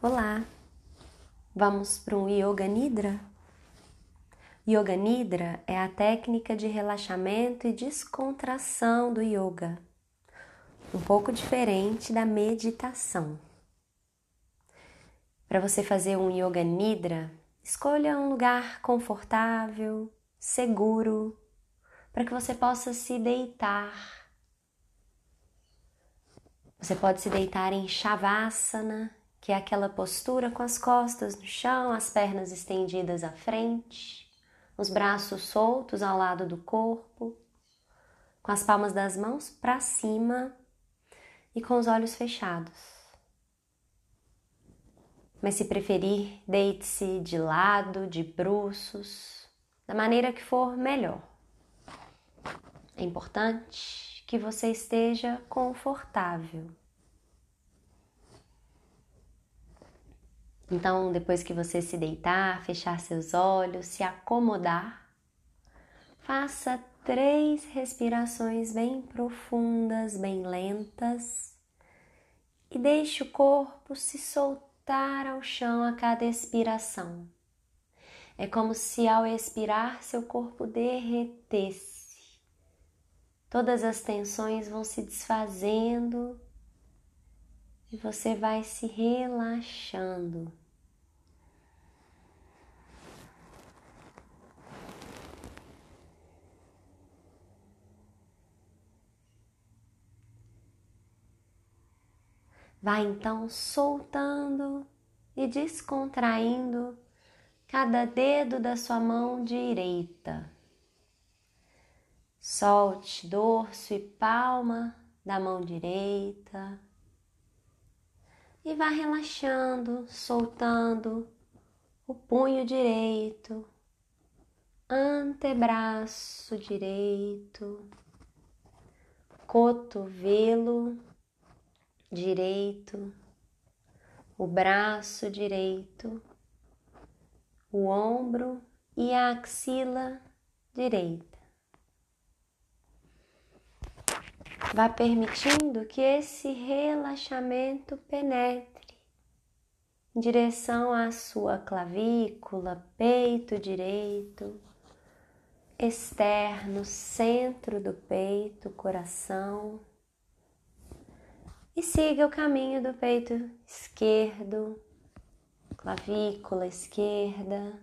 Olá! Vamos para um Yoga Nidra? Yoga Nidra é a técnica de relaxamento e descontração do yoga, um pouco diferente da meditação. Para você fazer um Yoga Nidra, escolha um lugar confortável, seguro, para que você possa se deitar. Você pode se deitar em Shavasana, que é aquela postura com as costas no chão, as pernas estendidas à frente, os braços soltos ao lado do corpo, com as palmas das mãos para cima e com os olhos fechados. Mas se preferir, deite-se de lado, de bruços, da maneira que for melhor. É importante que você esteja confortável. Então, depois que você se deitar, fechar seus olhos, se acomodar, faça três respirações bem profundas, bem lentas e deixe o corpo se soltar ao chão a cada expiração. É como se ao expirar seu corpo derretesse. Todas as tensões vão se desfazendo e você vai se relaxando. Vai então soltando e descontraindo cada dedo da sua mão direita. Solte dorso e palma da mão direita e vá relaxando, soltando o punho direito, antebraço direito, cotovelo direito, o braço direito, o ombro e a axila direita. Vá permitindo que esse relaxamento penetre em direção à sua clavícula, peito direito, externo, centro do peito, coração. E siga o caminho do peito esquerdo, clavícula esquerda,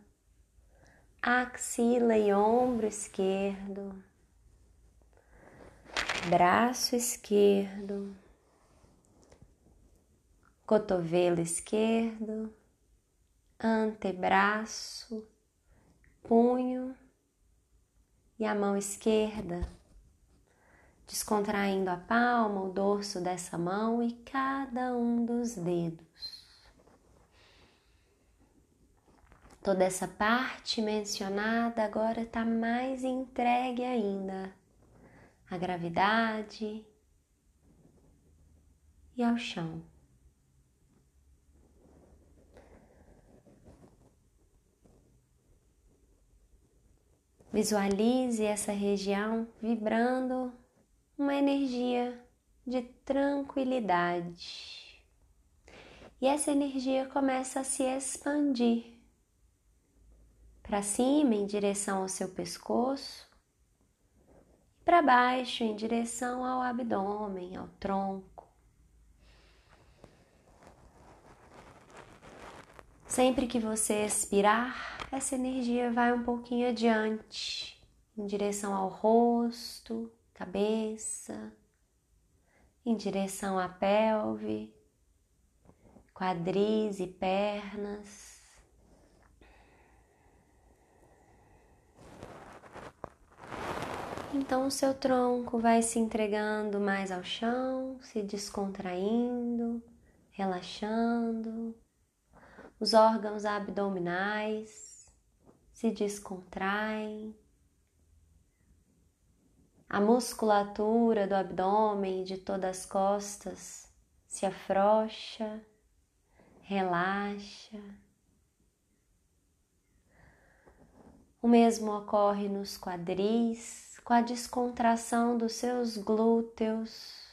axila e ombro esquerdo braço esquerdo, cotovelo esquerdo, antebraço, punho. E a mão esquerda, descontraindo a palma, o dorso dessa mão e cada um dos dedos. Toda essa parte mencionada agora está mais entregue ainda à gravidade e ao chão. Visualize essa região vibrando uma energia de tranquilidade. E essa energia começa a se expandir para cima em direção ao seu pescoço para baixo em direção ao abdômen, ao tronco. Sempre que você expirar, essa energia vai um pouquinho adiante, em direção ao rosto, cabeça, em direção à pelve, quadris e pernas. Então o seu tronco vai se entregando mais ao chão, se descontraindo, relaxando. Os órgãos abdominais se descontraem. A musculatura do abdômen e de todas as costas se afrouxa, relaxa. O mesmo ocorre nos quadris, com a descontração dos seus glúteos,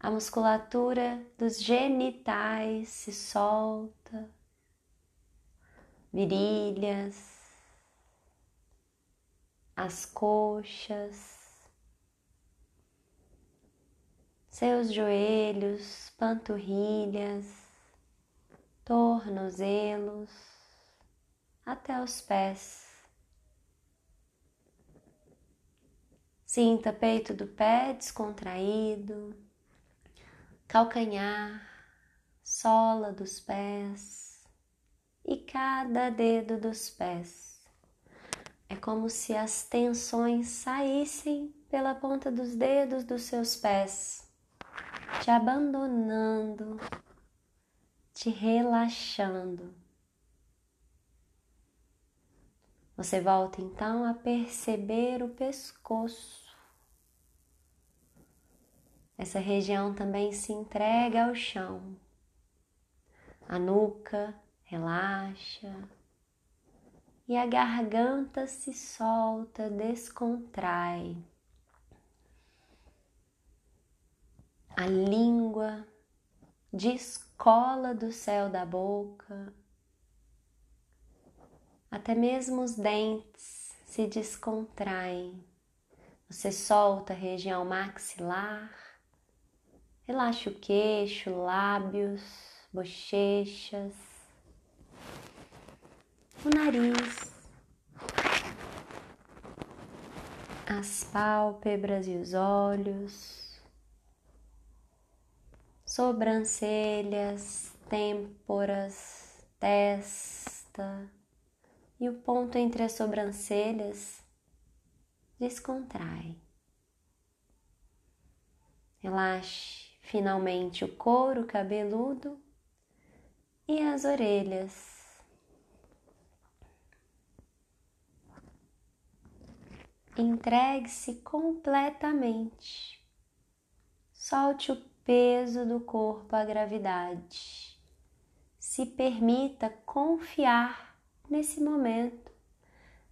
A musculatura dos genitais se solta, virilhas, as coxas, seus joelhos, panturrilhas, tornozelos, até os pés. Sinta peito do pé descontraído, calcanhar, sola dos pés e cada dedo dos pés. É como se as tensões saíssem pela ponta dos dedos dos seus pés, te abandonando, te relaxando. Você volta então a perceber o pescoço. Essa região também se entrega ao chão. A nuca relaxa e a garganta se solta, descontrai. A língua descola do céu da boca, até mesmo os dentes se descontraem. Você solta a região maxilar, relaxa o queixo, lábios, bochechas, o nariz, as pálpebras e os olhos, sobrancelhas, têmporas, testa e o ponto entre as sobrancelhas descontrai. Relaxe finalmente o couro cabeludo e as orelhas. Entregue-se completamente. Solte o peso do corpo à gravidade. Se permita confiar nesse momento,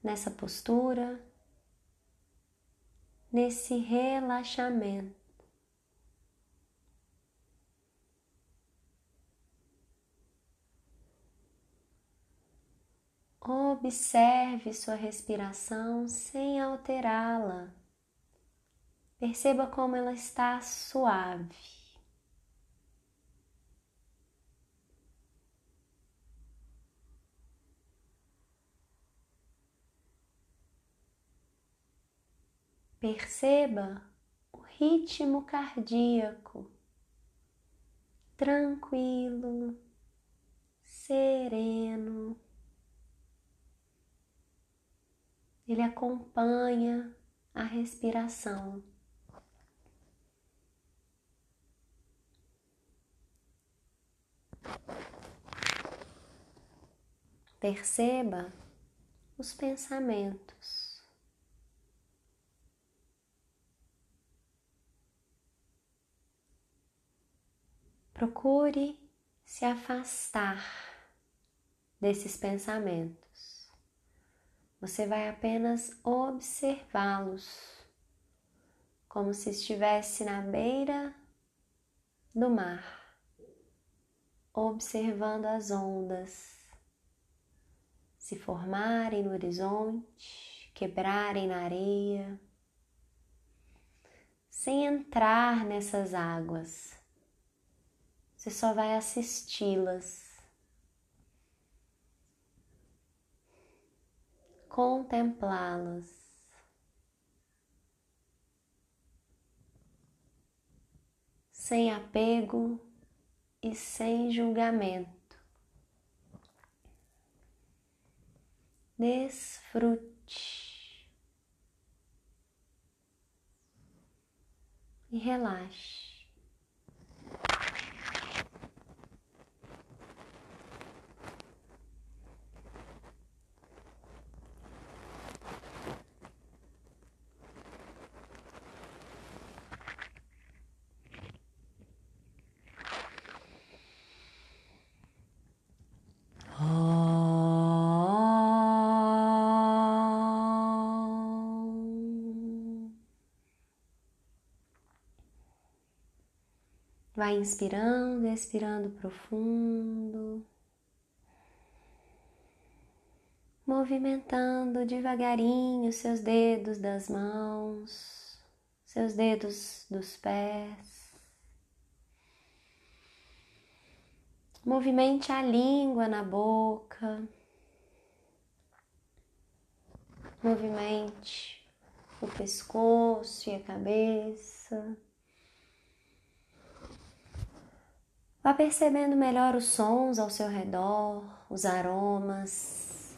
nessa postura, nesse relaxamento. Observe sua respiração sem alterá-la. Perceba como ela está suave. Perceba o ritmo cardíaco tranquilo, sereno. Ele acompanha a respiração. Perceba os pensamentos. Procure se afastar desses pensamentos. Você vai apenas observá-los, como se estivesse na beira do mar, observando as ondas se formarem no horizonte, quebrarem na areia, sem entrar nessas águas. Você só vai assisti-las contemplá-las. Sem apego e sem julgamento. Desfrute e relaxe. Vai inspirando, expirando profundo. Movimentando devagarinho seus dedos das mãos, seus dedos dos pés. Movimente a língua na boca. Movimente o pescoço e a cabeça. Vá percebendo melhor os sons ao seu redor, os aromas,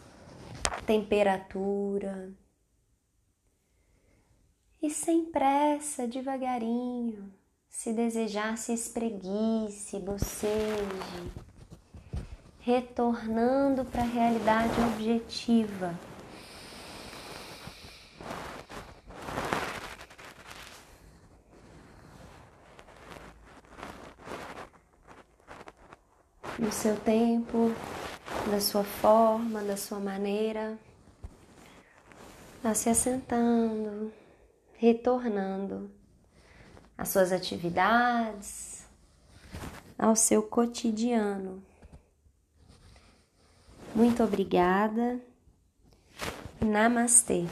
temperatura. E sem pressa, devagarinho, se desejar, se espreguice, boceje, retornando para a realidade objetiva no seu tempo, da sua forma, da sua maneira, vá se assentando, retornando às suas atividades, ao seu cotidiano. Muito obrigada. Namastê.